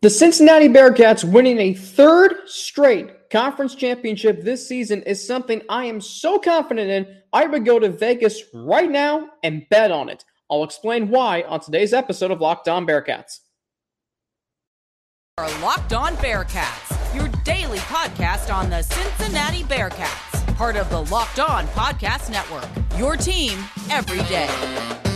The Cincinnati Bearcats winning a third straight conference championship this season is something I am so confident in. I would go to Vegas right now and bet on it. I'll explain why on today's episode of Locked On Bearcats. Are Locked On Bearcats, your daily podcast on the Cincinnati Bearcats, part of the Locked On Podcast Network. Your team every day.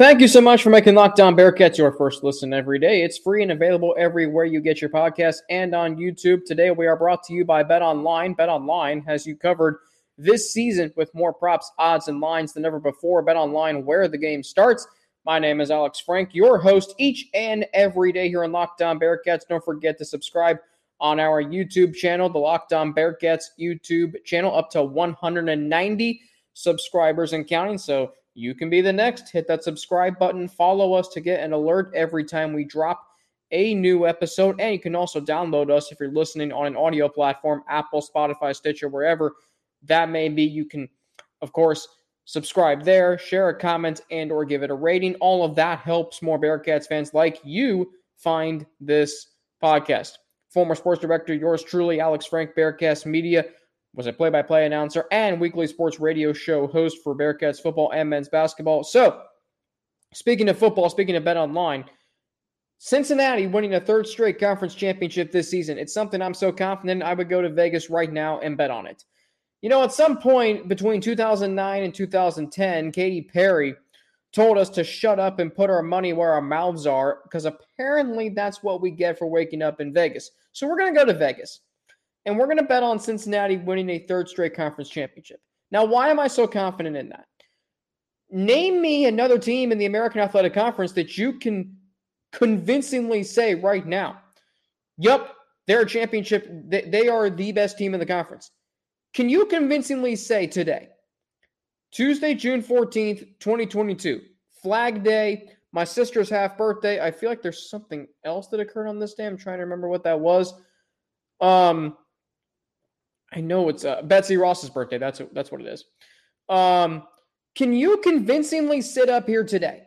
Thank you so much for making Locked On Bearcats your first listen every day. It's free and available everywhere you get your podcasts and on YouTube. Today we are brought to you by Bet Online. Bet Online has you covered this season with more props, odds, and lines than ever before. Bet Online, where the game starts. My name is Alex Frank, your host each and every day here on Locked On Bearcats. Don't forget to subscribe on our YouTube channel, the Locked On Bearcats YouTube channel, up to 190 subscribers and counting. So you can be the next. Hit that subscribe button, follow us to get an alert every time we drop a new episode. And you can also download us if you're listening on an audio platform, Apple, Spotify, Stitcher, wherever that may be. You can, of course, subscribe there, share a comment, and or give it a rating. All of that helps more Bearcats fans like you find this podcast. Former sports director, yours truly, Alex Frank, Bearcast Media was a play by play announcer and weekly sports radio show host for Bearcats football and men's basketball. So, speaking of football, speaking of Bet Online, Cincinnati winning a third straight conference championship this season. It's something I'm so confident I would go to Vegas right now and bet on it. You know, at some point between 2009 and 2010, Katy Perry told us to shut up and put our money where our mouths are because apparently that's what we get for waking up in Vegas. So we're going to go to Vegas and we're going to bet on Cincinnati winning a third straight conference championship. Now, why am I so confident in that? Name me another team in the American Athletic Conference that you can convincingly say right now, yep, they're a championship. They are the best team in the conference. Can you convincingly say today, Tuesday, June 14th, 2022, Flag Day, my sister's half birthday? I feel like there's something else that occurred on this day. I'm trying to remember what that was. Um, I know it's uh, Betsy Ross's birthday. That's that's what it is. Um, can you convincingly sit up here today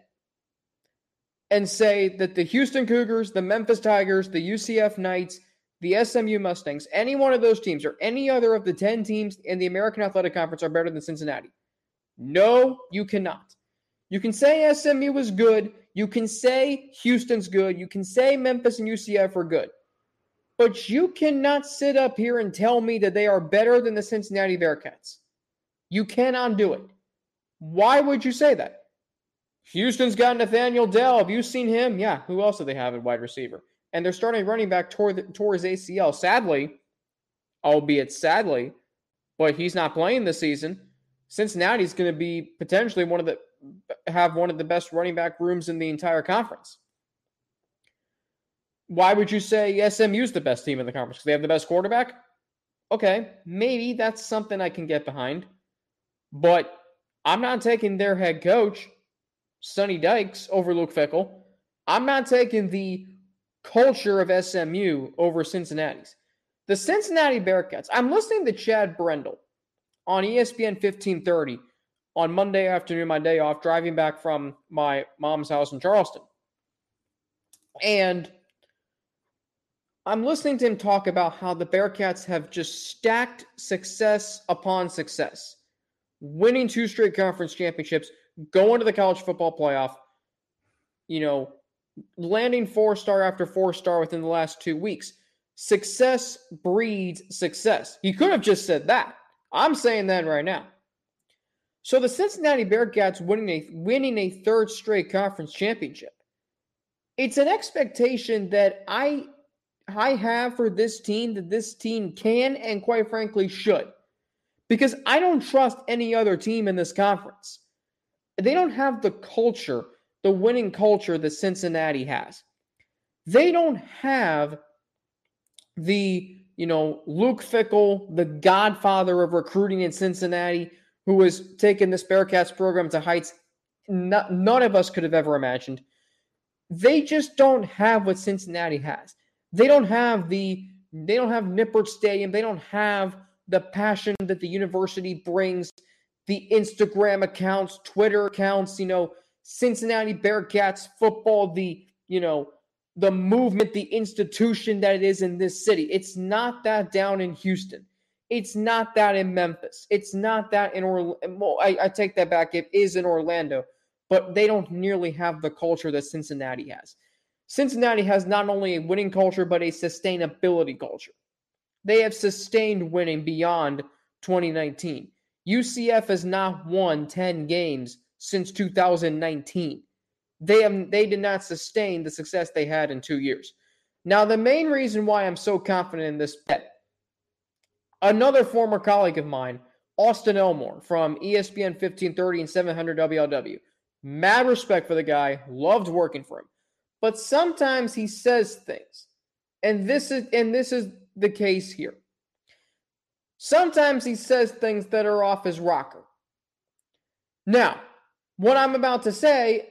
and say that the Houston Cougars, the Memphis Tigers, the UCF Knights, the SMU Mustangs, any one of those teams or any other of the 10 teams in the American Athletic Conference are better than Cincinnati? No, you cannot. You can say SMU was good. You can say Houston's good. You can say Memphis and UCF are good. But you cannot sit up here and tell me that they are better than the Cincinnati Bearcats. You cannot do it. Why would you say that? Houston's got Nathaniel Dell. Have you seen him? Yeah. Who else do they have at wide receiver? And they're starting running back toward, the, toward his ACL. Sadly, albeit sadly, but he's not playing this season. Cincinnati's going to be potentially one of the have one of the best running back rooms in the entire conference why would you say SMU's the best team in the conference? Because they have the best quarterback? Okay, maybe that's something I can get behind. But I'm not taking their head coach, Sonny Dykes, over Luke Fickell. I'm not taking the culture of SMU over Cincinnati's. The Cincinnati Bearcats. I'm listening to Chad Brendel on ESPN 1530 on Monday afternoon, my day off, driving back from my mom's house in Charleston. And I'm listening to him talk about how the Bearcats have just stacked success upon success, winning two straight conference championships, going to the college football playoff, you know, landing four star after four star within the last two weeks. Success breeds success. He could have just said that. I'm saying that right now. So the Cincinnati Bearcats winning a winning a third straight conference championship. It's an expectation that I I have for this team that this team can and quite frankly should. Because I don't trust any other team in this conference. They don't have the culture, the winning culture that Cincinnati has. They don't have the, you know, Luke Fickell, the godfather of recruiting in Cincinnati, who has taken this Bearcats program to heights none of us could have ever imagined. They just don't have what Cincinnati has. They don't have the they don't have Nippert Stadium. They don't have the passion that the university brings, the Instagram accounts, Twitter accounts, you know, Cincinnati Bearcats football, the, you know, the movement, the institution that it is in this city. It's not that down in Houston. It's not that in Memphis. It's not that in Orlando. I, I take that back. It is in Orlando, but they don't nearly have the culture that Cincinnati has. Cincinnati has not only a winning culture, but a sustainability culture. They have sustained winning beyond 2019. UCF has not won 10 games since 2019. They have they did not sustain the success they had in 2 years. Now the main reason why I'm so confident in this bet another former colleague of mine, Austin Elmore from ESPN 1530 and 700 WLW. Mad respect for the guy, loved working for him. But sometimes he says things. And this is and this is the case here. Sometimes he says things that are off his rocker. Now, what I'm about to say,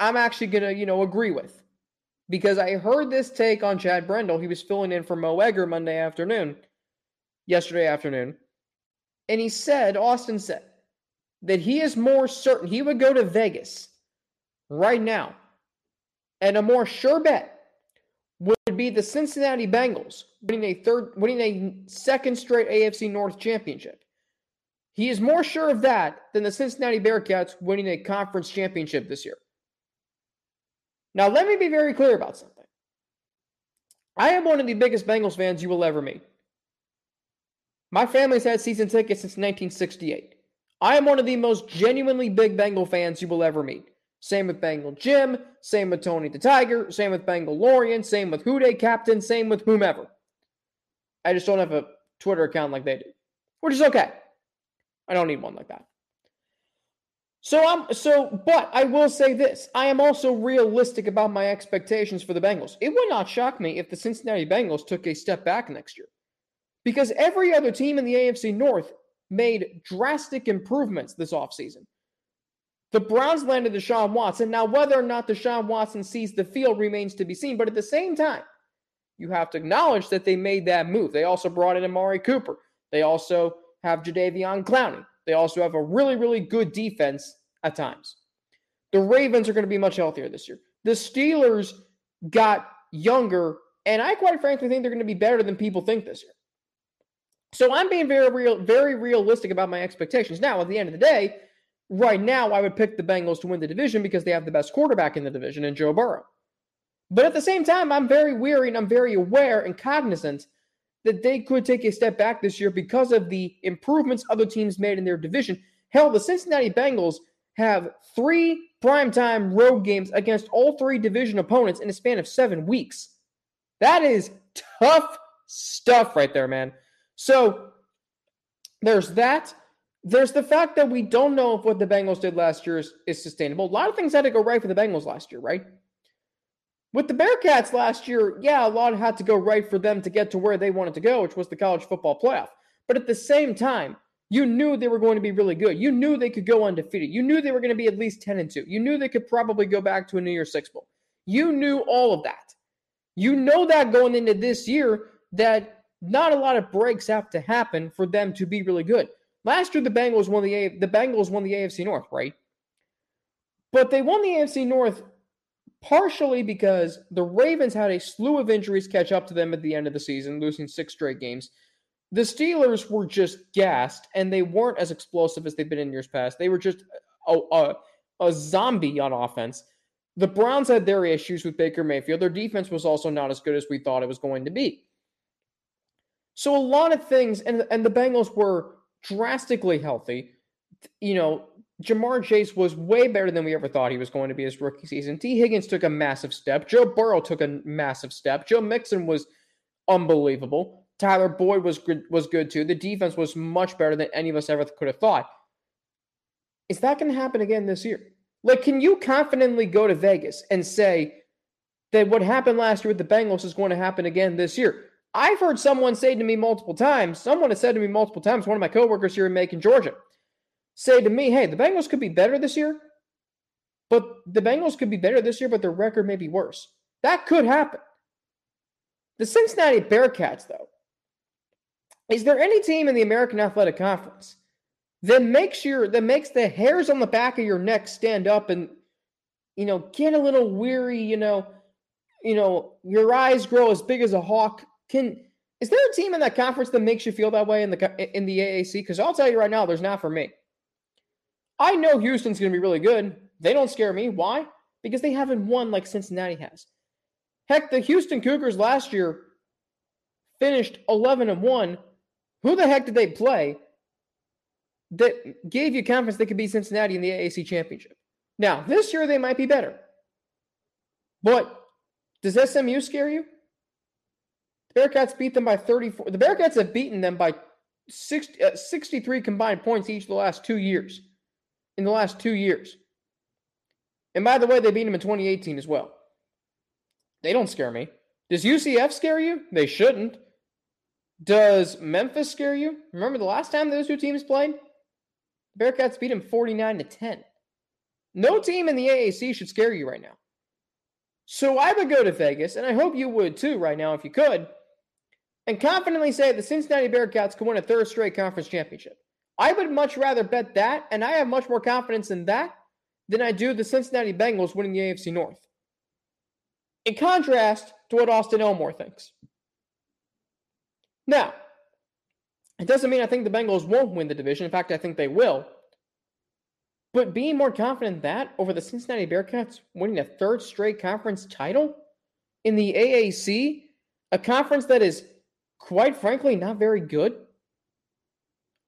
I'm actually going to, you know, agree with. Because I heard this take on Chad Brendel. He was filling in for Mo Egger Monday afternoon, yesterday afternoon. And he said, Austin said, that he is more certain he would go to Vegas right now. And a more sure bet would be the Cincinnati Bengals winning a third winning a second straight AFC North championship. He is more sure of that than the Cincinnati Bearcats winning a conference championship this year. Now, let me be very clear about something. I am one of the biggest Bengals fans you will ever meet. My family's had season tickets since 1968. I am one of the most genuinely big Bengal fans you will ever meet. Same with Bengal Jim, same with Tony the Tiger, same with Bengal Lorian, same with Who Dey Captain, same with whomever. I just don't have a Twitter account like they do, which is okay. I don't need one like that. So I'm so, but I will say this: I am also realistic about my expectations for the Bengals. It would not shock me if the Cincinnati Bengals took a step back next year, because every other team in the AFC North made drastic improvements this offseason. The Browns landed Deshaun Watson. Now, whether or not Deshaun Watson sees the field remains to be seen. But at the same time, you have to acknowledge that they made that move. They also brought in Amari Cooper. They also have Jadeveon Clowney. They also have a really, really good defense at times. The Ravens are going to be much healthier this year. The Steelers got younger, and I quite frankly think they're going to be better than people think this year. So I'm being very real, very realistic about my expectations. Now, at the end of the day, right now I would pick the Bengals to win the division because they have the best quarterback in the division in Joe Burrow. But at the same time, I'm very weary and I'm very aware and cognizant that they could take a step back this year because of the improvements other teams made in their division. Hell, the Cincinnati Bengals have three primetime road games against all three division opponents in a span of seven weeks. That is tough stuff right there, man. So there's that. There's the fact that we don't know if what the Bengals did last year is, is sustainable. A lot of things had to go right for the Bengals last year, right? With the Bearcats last year, yeah, a lot had to go right for them to get to where they wanted to go, which was the college football playoff. But at the same time, you knew they were going to be really good. You knew they could go undefeated. You knew they were going to be at least 10 and 2. You knew they could probably go back to a New Year's Six Bowl. You knew all of that. You know that going into this year that not a lot of breaks have to happen for them to be really good. Last year, the Bengals won the A- the Bengals won the AFC North, right? But they won the AFC North partially because the Ravens had a slew of injuries catch up to them at the end of the season, losing six straight games. The Steelers were just gassed, and they weren't as explosive as they've been in years past. They were just a, a, a zombie on offense. The Browns had their issues with Baker Mayfield. Their defense was also not as good as we thought it was going to be. So a lot of things, and and the Bengals were drastically healthy. You know, Ja'Marr Chase was way better than we ever thought he was going to be his rookie season. Tee Higgins took a massive step. Joe Burrow took a massive step. Joe Mixon was unbelievable. Tyler Boyd was good, was good too. The defense was much better than any of us ever could have thought. Is that going to happen again this year? Like, can you confidently go to Vegas and say that what happened last year with the Bengals is going to happen again this year? I've heard someone say to me multiple times, someone has said to me multiple times, one of my coworkers here in Macon, Georgia, say to me, hey, the Bengals could be better this year, but the Bengals could be better this year, but their record may be worse. That could happen. The Cincinnati Bearcats, though, Is there any team in the American Athletic Conference that makes your that makes the hairs on the back of your neck stand up and you know get a little weary, you know, you know, your eyes grow as big as a hawk? Can is there a team in that conference that makes you feel that way in the in the AAC? Because I'll tell you right now, there's not for me. I know Houston's going to be really good. They don't scare me. Why? Because they haven't won like Cincinnati has. Heck, the Houston Cougars last year finished 11 and 1. Who the heck did they play that gave you confidence they could beat Cincinnati in the AAC championship? Now, this year they might be better. But does SMU scare you? Bearcats beat them by 34. The Bearcats have beaten them by 60, uh, 63 combined points each the last two years. In the last two years. And by the way, they beat them in 2018 as well. They don't scare me. Does UCF scare you? They shouldn't. Does Memphis scare you? Remember the last time those two teams played? Bearcats beat them 49 to 10. No team in the AAC should scare you right now. So I would go to Vegas, and I hope you would too right now if you could, and confidently say the Cincinnati Bearcats could win a third straight conference championship. I would much rather bet that, and I have much more confidence in that than I do the Cincinnati Bengals winning the AFC North. In contrast to what Austin Elmore thinks. Now, it doesn't mean I think the Bengals won't win the division. In fact, I think they will. But being more confident that over the Cincinnati Bearcats winning a third straight conference title in the AAC, a conference that is quite frankly not very good,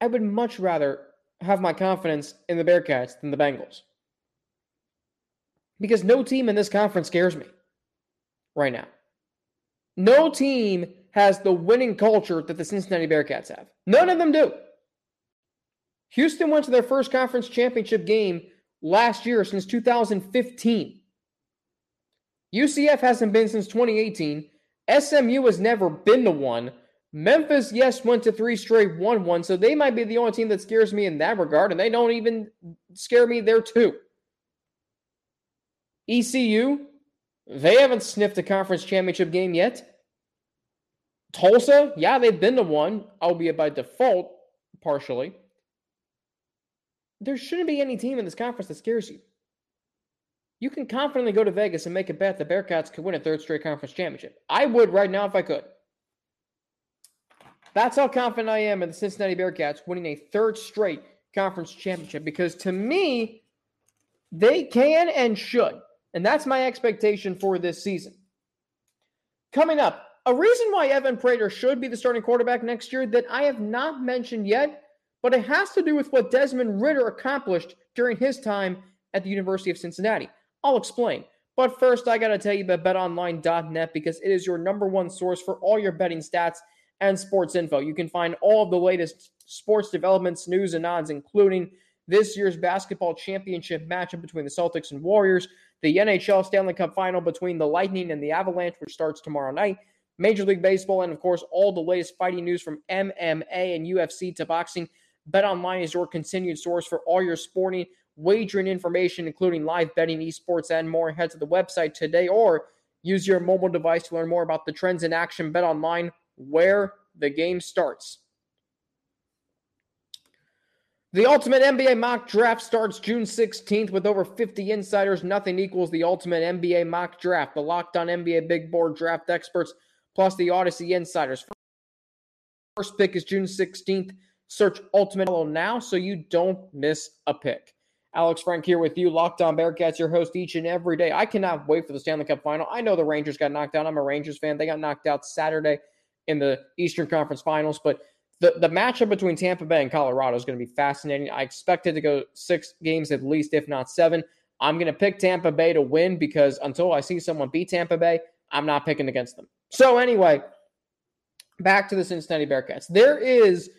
I would much rather have my confidence in the Bearcats than the Bengals. Because no team in this conference scares me right now. No team has the winning culture that the Cincinnati Bearcats have. None of them do. Houston went to their first conference championship game last year since 2015. UCF hasn't been since 2018. SMU has never been to one. Memphis, yes, went to three straight, 1 1. So they might be the only team that scares me in that regard, and they don't even scare me there, too. ECU, they haven't sniffed a conference championship game yet. Tulsa, yeah, they've been to one, albeit by default, partially. There shouldn't be any team in this conference that scares you. You can confidently go to Vegas and make a bet the Bearcats could win a third straight conference championship. I would right now if I could. That's how confident I am in the Cincinnati Bearcats winning a third straight conference championship because to me, they can and should. And that's my expectation for this season. Coming up, a reason why Evan Prater should be the starting quarterback next year that I have not mentioned yet, but it has to do with what Desmond Ridder accomplished during his time at the University of Cincinnati. I'll explain. But first, I got to tell you about betonline.net because it is your number one source for all your betting stats and sports info. You can find all of the latest sports developments, news, and odds, including this year's basketball championship matchup between the Celtics and Warriors, the NHL Stanley Cup final between the Lightning and the Avalanche, which starts tomorrow night, Major League Baseball, and of course, all the latest fighting news from MMA and UFC to boxing. BetOnline is your continued source for all your sporting wagering information, including live betting, esports, and more. Head to the website today or use your mobile device to learn more about the trends in action. BetOnline, where the game starts. The Ultimate NBA Mock Draft starts June 16th with over 50 insiders. Nothing equals the Ultimate NBA Mock Draft. The Locked On NBA Big Board Draft experts plus the Odyssey Insiders. First pick is June 16th. Search Ultimate now so you don't miss a pick. Alex Frank here with you, Locked On Bearcats, your host each and every day. I cannot wait for the Stanley Cup final. I know the Rangers got knocked out. I'm a Rangers fan. They got knocked out Saturday in the Eastern Conference Finals, but the, the matchup between Tampa Bay and Colorado is going to be fascinating. I expect it to go six games at least, if not seven. I'm going to pick Tampa Bay to win because until I see someone beat Tampa Bay, I'm not picking against them. So anyway, back to the Cincinnati Bearcats. There is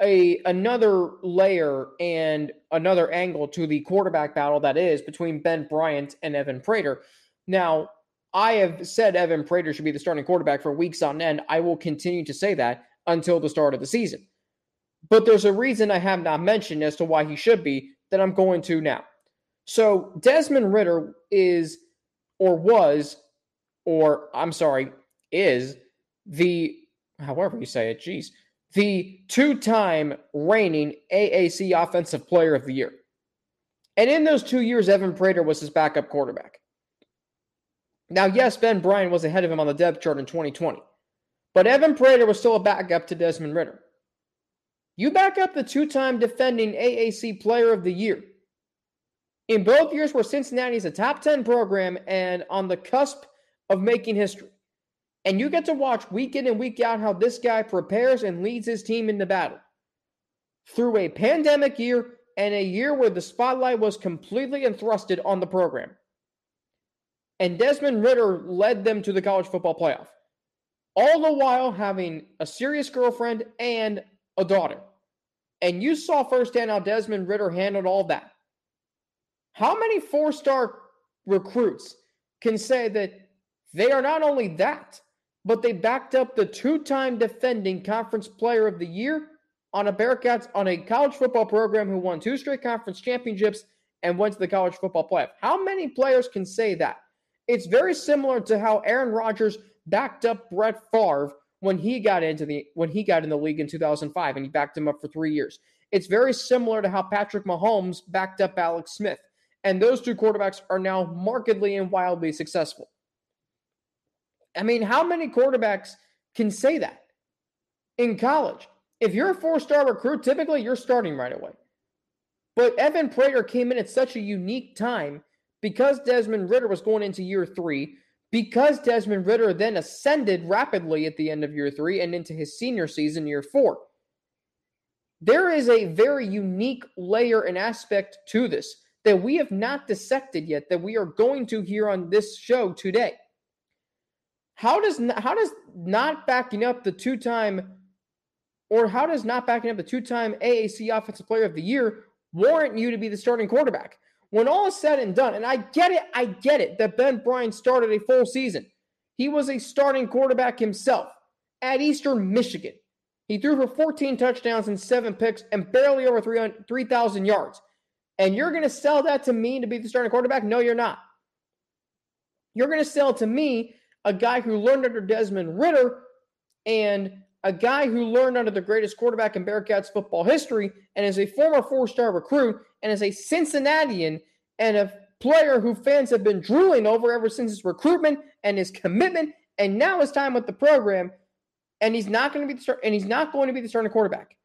a another layer and another angle to the quarterback battle that is between Ben Bryant and Evan Prater. Now, I have said Evan Prater should be the starting quarterback for weeks on end. I will continue to say that until the start of the season. But there's a reason I have not mentioned as to why he should be that I'm going to now. So Desmond Ridder is or was or I'm sorry, is the however you say it, geez, the two time reigning AAC Offensive Player of the Year. And in those two years, Evan Prater was his backup quarterback. Now, yes, Ben Bryant was ahead of him on the depth chart in 2020, but Evan Prater was still a backup to Desmond Ridder. You back up the two time defending AAC Player of the Year. In both years where Cincinnati is a top 10 program and on the cusp of making history. And you get to watch week in and week out how this guy prepares and leads his team into battle. Through a pandemic year and a year where the spotlight was completely entrusted on the program. And Desmond Ridder led them to the college football playoff. All the while having a serious girlfriend and a daughter. And you saw firsthand how Desmond Ridder handled all that. How many four star recruits can say that they are not only that, but they backed up the two-time defending conference player of the year on a Bearcats on a college football program who won two straight conference championships and went to the college football playoff. How many players can say that? It's very similar to how Aaron Rodgers backed up Brett Favre when he got into the when he got in the league in 2005 and he backed him up for 3 years. It's very similar to how Patrick Mahomes backed up Alex Smith. And those two quarterbacks are now markedly and wildly successful. I mean, how many quarterbacks can say that in college? If you're a four star recruit, typically you're starting right away. But Evan Prater came in at such a unique time because Desmond Ridder was going into year three, because Desmond Ridder then ascended rapidly at the end of year three and into his senior season, year four. There is a very unique layer and aspect to this that we have not dissected yet, that we are going to hear on this show today. How does how does not backing up the two-time or how does not backing up the two-time AAC Offensive Player of the Year warrant you to be the starting quarterback? When all is said and done, and I get it, I get it that Ben Bryant started a full season. He was a starting quarterback himself at Eastern Michigan. He threw for 14 touchdowns and seven picks and barely over 3,000 yards. And you're going to sell that to me to be the starting quarterback? No, you're not. You're going to sell to me a guy who learned under Desmond Ridder and a guy who learned under the greatest quarterback in Bearcats football history and is a former four star recruit and is a Cincinnatian and a player who fans have been drooling over ever since his recruitment and his commitment and now his time with the program and he's not going to be the start and he's not going to be the starting quarterback.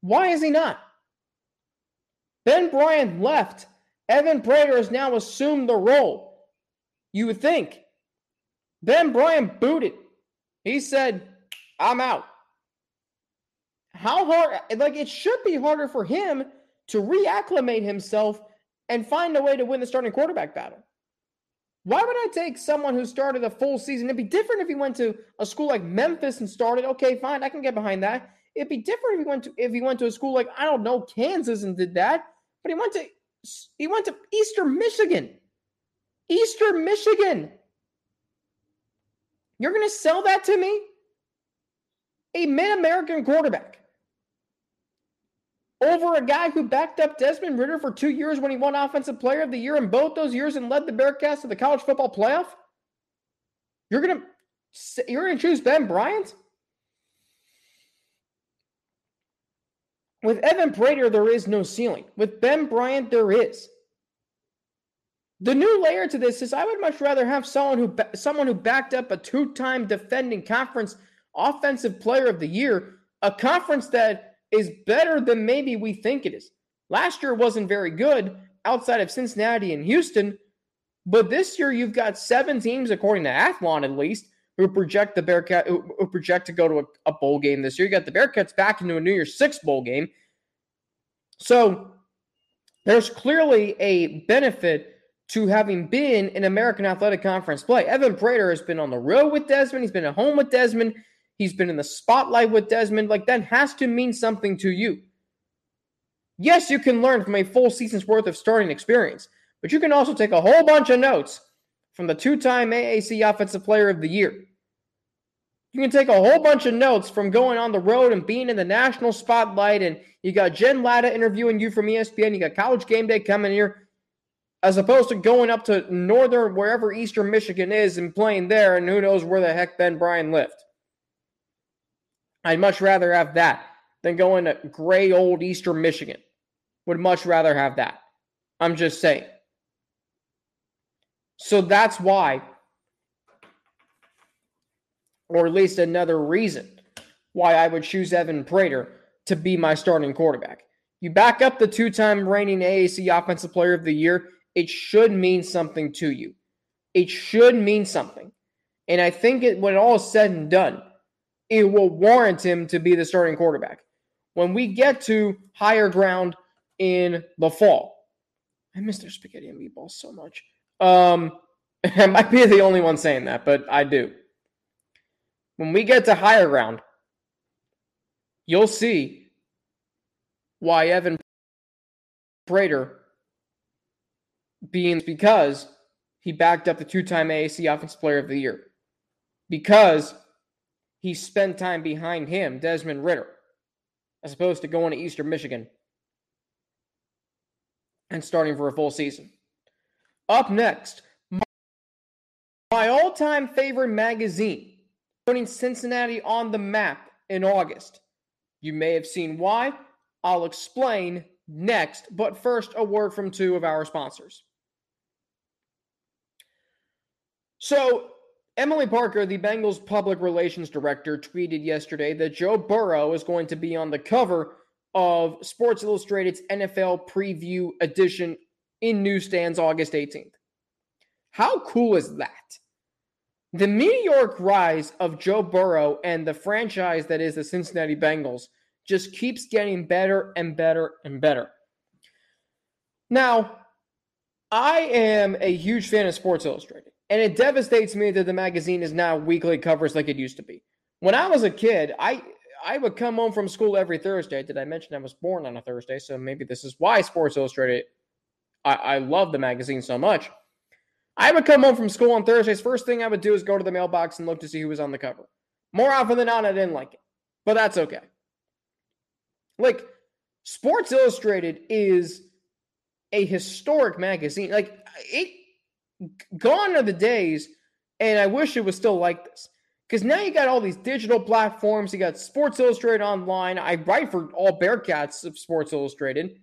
Why is he not? Ben Bryant left. Evan Prater has now assumed the role. You would think Ben Bryant booted. He said, I'm out. How hard, like, it should be harder for him to reacclimate himself and find a way to win the starting quarterback battle. Why would I take someone who started a full season? It'd be different if he went to a school like Memphis and started. Okay, fine, I can get behind that. It'd be different if he went to if he went to a school like I don't know Kansas and did that. But he went to he went to Eastern Michigan. Eastern Michigan. You're going to sell that to me? A mid American quarterback over a guy who backed up Desmond Ridder for two years when he won Offensive Player of the Year in both those years and led the Bearcats to the college football playoff? You're gonna you're gonna choose Ben Bryant? With Evan Prater, there is no ceiling. With Ben Bryant, there is. The new layer to this is I would much rather have someone who someone who backed up a two-time defending conference offensive player of the year, a conference that is better than maybe we think it is. Last year wasn't very good outside of Cincinnati and Houston, but this year you've got seven teams, according to Athlon at least, who project the Bearcat who, project to go to a, a bowl game this year. You got the Bearcats back into a New Year's Six bowl game, so there's clearly a benefit to having been in American Athletic Conference play. Evan Prater has been on the road with Desmond. He's been at home with Desmond. He's been in the spotlight with Desmond. Like that has to mean something to you. Yes, you can learn from a full season's worth of starting experience, but you can also take a whole bunch of notes from the two time AAC Offensive Player of the Year. You can take a whole bunch of notes from going on the road and being in the national spotlight. And you got Jen Lada interviewing you from ESPN. You got College Game Day coming here as opposed to going up to northern, wherever Eastern Michigan is, and playing there, and who knows where the heck Ben Bryant lived. I'd much rather have that. than going to gray old Eastern Michigan. Would much rather have that. I'm just saying. So that's why, or at least another reason why I would choose Evan Prater to be my starting quarterback. You back up the two time reigning AAC Offensive Player of the Year, it should mean something to you. It should mean something. And I think it, when all is said and done, it will warrant him to be the starting quarterback. When we get to higher ground in the fall, I miss their spaghetti and meatballs so much. Um, I might be the only one saying that, but I do. When we get to higher ground, you'll see why Evan Prater being because he backed up the two-time AAC Offensive Player of the Year. Because he spent time behind him, Desmond Ridder, as opposed to going to Eastern Michigan and starting for a full season. Up next, my all time favorite magazine, putting Cincinnati on the map in August. You may have seen why. I'll explain next, but first, a word from two of our sponsors. So, Emily Parker, the Bengals public relations director, tweeted yesterday that Joe Burrow is going to be on the cover of Sports Illustrated's NFL preview edition in newsstands August 18th. How cool is that? The meteoric rise of Joe Burrow and the franchise that is the Cincinnati Bengals just keeps getting better and better and better. Now, I am a huge fan of Sports Illustrated, and it devastates me that the magazine is now weekly covers like it used to be. When I was a kid, I I would come home from school every Thursday. Did I mention I was born on a Thursday? So maybe this is why Sports Illustrated. I, I love the magazine so much. I would come home from school on Thursdays. First thing I would do is go to the mailbox and look to see who was on the cover. More often than not, I didn't like it, but that's okay. Like, Sports Illustrated is a historic magazine. Like, it gone are the days, and I wish it was still like this. Because now you got all these digital platforms. You got Sports Illustrated online. I write for all Bearcats of Sports Illustrated.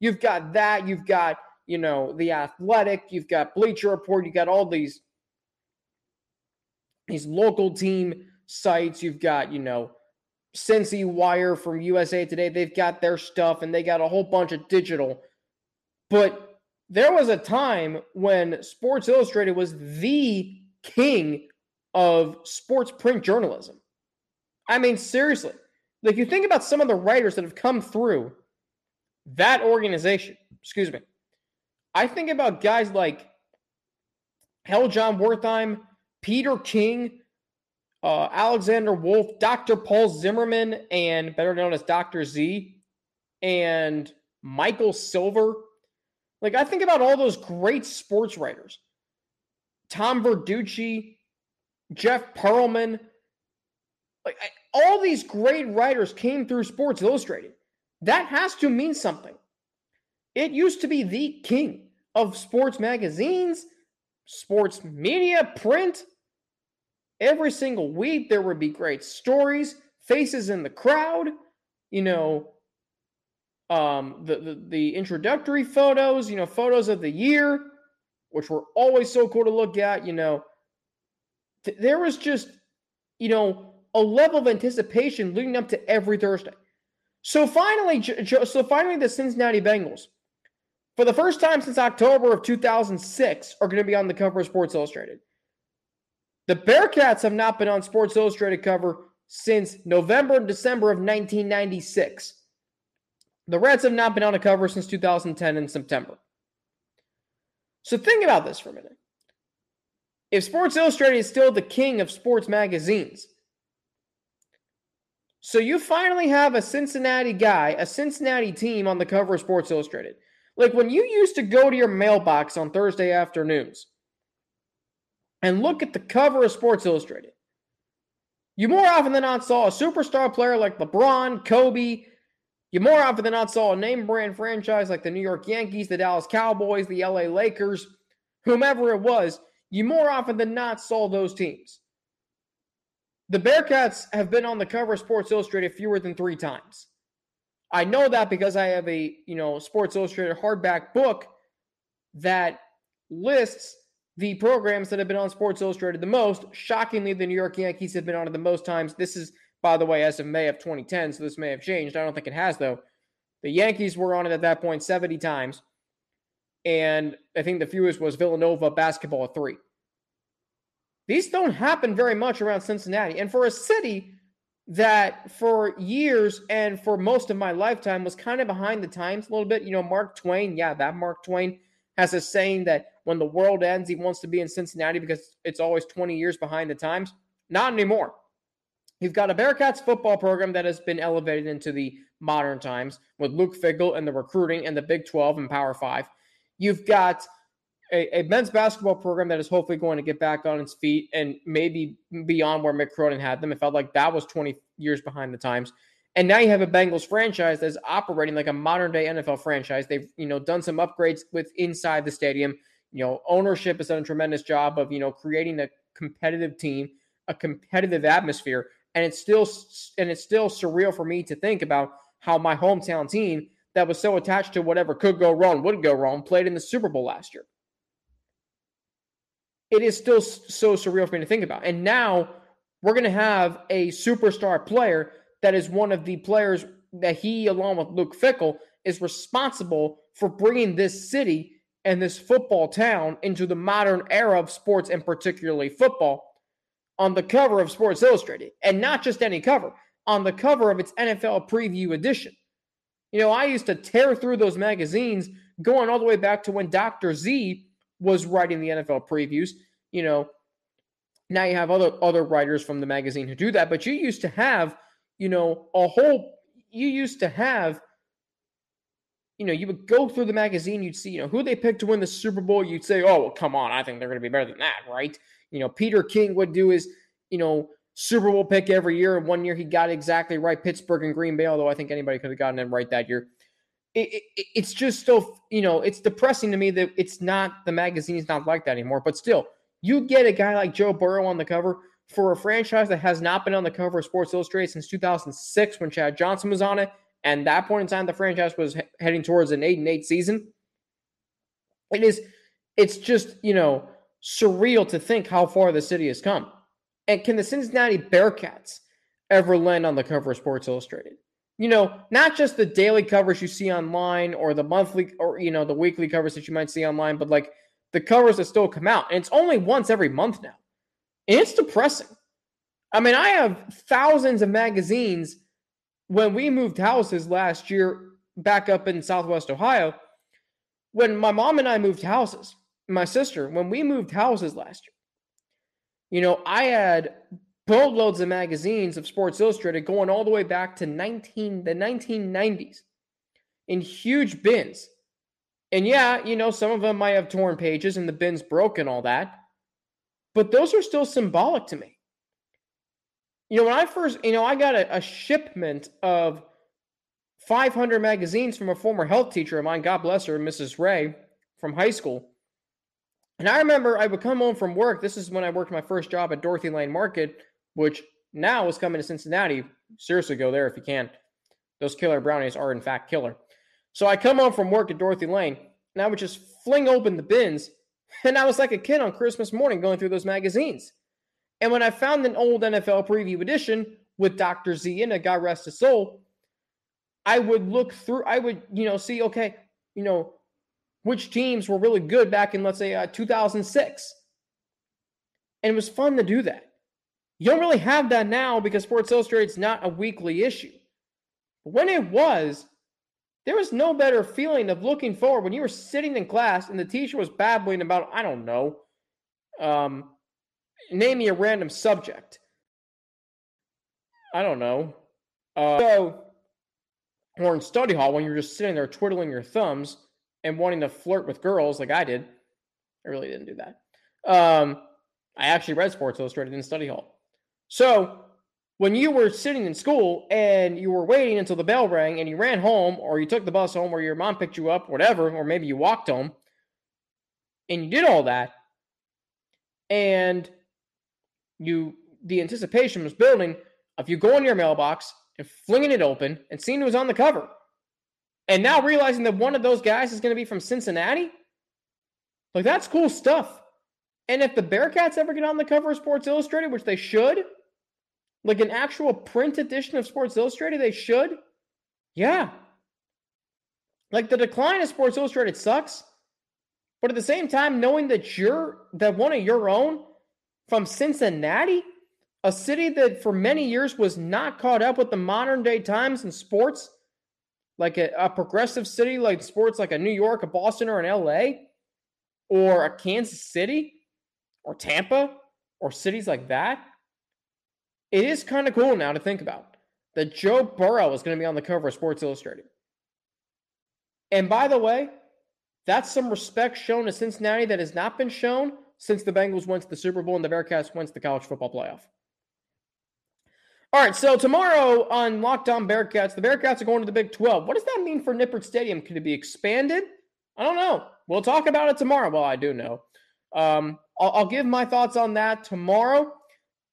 You've got that. You've got, you know, The Athletic. You've got Bleacher Report. You got all these, these local team sites. You've got, you know, Cincy Wire from USA Today. They've got their stuff and they got a whole bunch of digital. But there was a time when Sports Illustrated was the king of sports print journalism. I mean, seriously. Like, you think about some of the writers that have come through that organization, excuse me. I think about guys like Hell Jon Wertheim, Peter King, uh, Alexander Wolff, Dr. Paul Zimmerman, and better known as Dr. Z, and Michael Silver. Like, I think about all those great sports writers. Tom Verducci, Jeff Pearlman. Like I, all these great writers came through Sports Illustrated. That has to mean something. It used to be the king of sports magazines, sports media, print. Every single week there would be great stories, faces in the crowd, you know, um, the, the the introductory photos, you know, photos of the year, which were always so cool to look at, you know, there was just, you know, a level of anticipation leading up to every Thursday. So finally, so finally, the Cincinnati Bengals, for the first time since October of 2006, are going to be on the cover of Sports Illustrated. The Bearcats have not been on Sports Illustrated cover since November and December of 1996. The Reds have not been on a cover since 2010 in September. So think about this for a minute if Sports Illustrated is still the king of sports magazines, so you finally have a Cincinnati guy, a Cincinnati team on the cover of Sports Illustrated. Like when you used to go to your mailbox on Thursday afternoons and look at the cover of Sports Illustrated, you more often than not saw a superstar player like LeBron, Kobe. You more often than not saw a name brand franchise like the New York Yankees, the Dallas Cowboys, the LA Lakers, whomever it was you more often than not saw those teams. The Bearcats have been on the cover of Sports Illustrated fewer than three times. I know that because I have a, you know, Sports Illustrated hardback book that lists the programs that have been on Sports Illustrated the most. Shockingly, the New York Yankees have been on it the most times. This is, by the way, as of May of 2010, so this may have changed. I don't think it has, though. The Yankees were on it at that point 70 times. And I think the fewest was Villanova basketball at three. These don't happen very much around Cincinnati. And for a city that for years and for most of my lifetime was kind of behind the times a little bit, you know, Mark Twain, yeah, that Mark Twain has a saying that when the world ends, he wants to be in Cincinnati because it's always 20 years behind the times. Not anymore. You've got a Bearcats football program that has been elevated into the modern times with Luke Fickell and the recruiting and the Big 12 and Power 5. You've got a, a, men's basketball program that is hopefully going to get back on its feet and maybe beyond where Mick Cronin had them. It felt like that was 20 years behind the times. And now you have a Bengals franchise that's operating like a modern day NFL franchise. They've, you know, done some upgrades with inside the stadium. You know, ownership has done a tremendous job of, you know, creating a competitive team, a competitive atmosphere. And it's still and it's still surreal for me to think about how my hometown team that was so attached to whatever could go wrong, would go wrong, played in the Super Bowl last year. It is still so surreal for me to think about. And now we're going to have a superstar player that is one of the players that he, along with Luke Fickell, is responsible for bringing this city and this football town into the modern era of sports and particularly football on the cover of Sports Illustrated. And not just any cover, on the cover of its NFL preview edition. You know, I used to tear through those magazines going all the way back to when Dr. Z was writing the NFL previews. You know, now you have other other writers from the magazine who do that, but you used to have you know, a whole, you used to have, you know, you would go through the magazine, you'd see, you know, who they picked to win the Super Bowl. You'd say, oh, well, come on, I think they're going to be better than that, right? You know, Peter King would do his, you know, Super Bowl pick every year. And one year he got exactly right Pittsburgh and Green Bay, although I think anybody could have gotten him right that year. It, it, it's just so, you know, it's depressing to me that it's not the magazine is not like that anymore. But still, you get a guy like Joe Burrow on the cover for a franchise that has not been on the cover of Sports Illustrated since 2006 when Chad Johnson was on it. And that point in time, the franchise was he- heading towards an eight and eight season. It is, it's just, you know, surreal to think how far the city has come. And can the Cincinnati Bearcats ever land on the cover of Sports Illustrated? You know, not just the daily covers you see online or the monthly or, you know, the weekly covers that you might see online, but like the covers that still come out. And it's only once every month now. And It's depressing. I mean, I have thousands of magazines. When we moved houses last year back up in Southwest Ohio, when my mom and I moved houses, my sister, when we moved houses last year, you know, I had boatloads of magazines of Sports Illustrated going all the way back to 19 the 1990s in huge bins. And yeah, you know, some of them might have torn pages and the bins broke and all that but those are still symbolic to me. You know, when I first, you know, I got a, a shipment of 500 magazines from a former health teacher of mine, God bless her, Mrs. Ray from high school. And I remember I would come home from work. This is when I worked my first job at Dorothy Lane Market, which now is coming to Cincinnati. Seriously, go there if you can. Those killer brownies are, in fact, killer. So I come home from work at Dorothy Lane, and I would just fling open the bins and I was like a kid on Christmas morning going through those magazines. And when I found an old NFL preview edition with Dr. Z in it, God rest his soul, I would look through, I would, you know, see, okay, you know, which teams were really good back in, let's say, uh, 2006. And it was fun to do that. You don't really have that now because Sports Illustrated's not a weekly issue. But when it was, there was no better feeling of looking forward when you were sitting in class and the teacher was babbling about, I don't know, um, name me a random subject. I don't know. Uh, so, or in study hall when you're just sitting there twiddling your thumbs and wanting to flirt with girls like I did. I really didn't do that. Um, I actually read Sports Illustrated in study hall. So when you were sitting in school and you were waiting until the bell rang and you ran home or you took the bus home or your mom picked you up, whatever, or maybe you walked home and you did all that and you the anticipation was building of you going to your mailbox and flinging it open and seeing who was on the cover And now realizing that one of those guys is going to be from Cincinnati, like that's cool stuff. And if the Bearcats ever get on the cover of Sports Illustrated, which they should, like an actual print edition of Sports Illustrated, they should. Yeah. Like the decline of Sports Illustrated sucks. But at the same time, knowing that you're that one of your own from Cincinnati, a city that for many years was not caught up with the modern day times and sports, like a, a progressive city like sports like a New York, a Boston, or an LA, or a Kansas City, or Tampa, or cities like that. It is kind of cool now to think about that Joe Burrow is going to be on the cover of Sports Illustrated. And by the way, that's some respect shown to Cincinnati that has not been shown since the Bengals went to the Super Bowl and the Bearcats went to the college football playoff. All right, so tomorrow on Locked On Bearcats, the Bearcats are going to the Big 12. What does that mean for Nippert Stadium? Could it be expanded? I don't know. We'll talk about it tomorrow. Well, I do know. Um, I'll, I'll, give my thoughts on that tomorrow.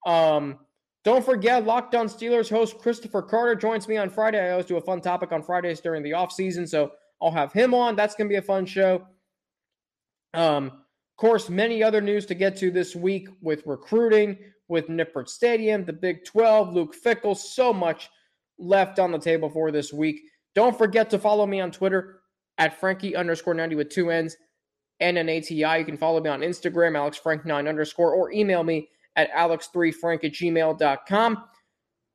Um, don't forget, Locked On Steelers host Christopher Carter joins me on Friday. I always do a fun topic on Fridays during the off season, so I'll have him on. That's going to be a fun show. Um, of course, many other news to get to this week with recruiting, with Nippert Stadium, the Big 12, Luke Fickell, so much left on the table for this week. Don't forget to follow me on Twitter at Frankie underscore 90 with two N's and an ATI. You can follow me on Instagram, AlexFrank9 underscore, or email me at alex3frank at gmail.com.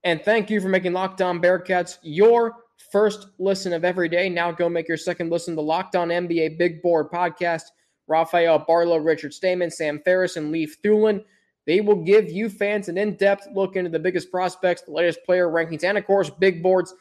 And thank you for making Locked On Bearcats your first listen of every day. Now go make your second listen to Locked On NBA Big Board podcast. Rafael Barlowe, Richard Stayman, Sam Ferris, and Leif Thulin. They will give you fans an in depth look into the biggest prospects, the latest player rankings, and of course, big boards.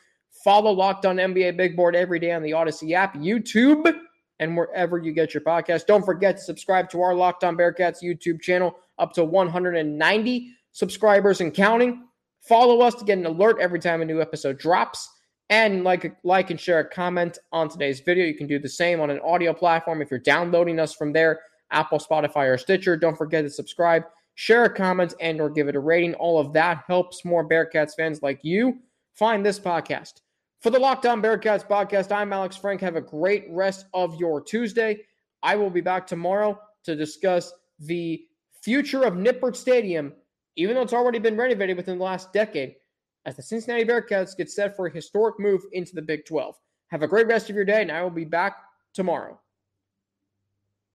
Follow Locked On NBA Big Board every day on the Odyssey app, YouTube, and wherever you get your podcast. Don't forget to subscribe to our Locked On Bearcats YouTube channel, up to 190 subscribers and counting. Follow us to get an alert every time a new episode drops. And like, like and share a comment on today's video. You can do the same on an audio platform if you're downloading us from there, Apple, Spotify, or Stitcher. Don't forget to subscribe share a comment, and or give it a rating. All of that helps more Bearcats fans like you find this podcast. For the Locked On Bearcats podcast, I'm Alex Frank. Have a great rest of your Tuesday. I will be back tomorrow to discuss the future of Nippert Stadium, even though it's already been renovated within the last decade, as the Cincinnati Bearcats get set for a historic move into the Big 12. Have a great rest of your day, and I will be back tomorrow.